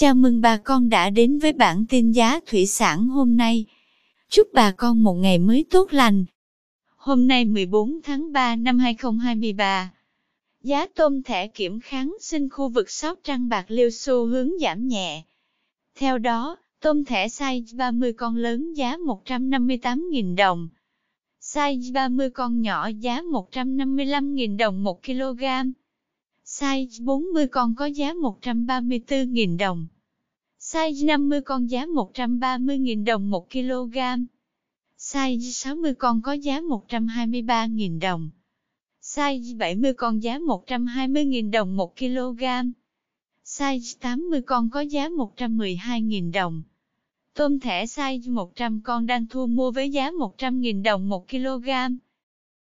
Chào mừng bà con đã đến với bản tin giá thủy sản hôm nay. Chúc bà con một ngày mới tốt lành. Hôm nay 14 tháng 3 năm 2023, giá tôm thẻ kiểm kháng sinh khu vực Sóc Trăng Bạc Liêu xu hướng giảm nhẹ. Theo đó, tôm thẻ size 30 con lớn giá 158.000 đồng, size 30 con nhỏ giá 155.000 đồng 1 kg. Size 40 con có giá 134.000 đồng. Size 50 con giá 130.000 đồng 1 kg. Size 60 con có giá 123.000 đồng. Size 70 con giá 120.000 đồng 1 kg. Size 80 con có giá 112.000 đồng. Tôm thẻ size 100 con đang thu mua với giá 100.000 đồng 1 kg.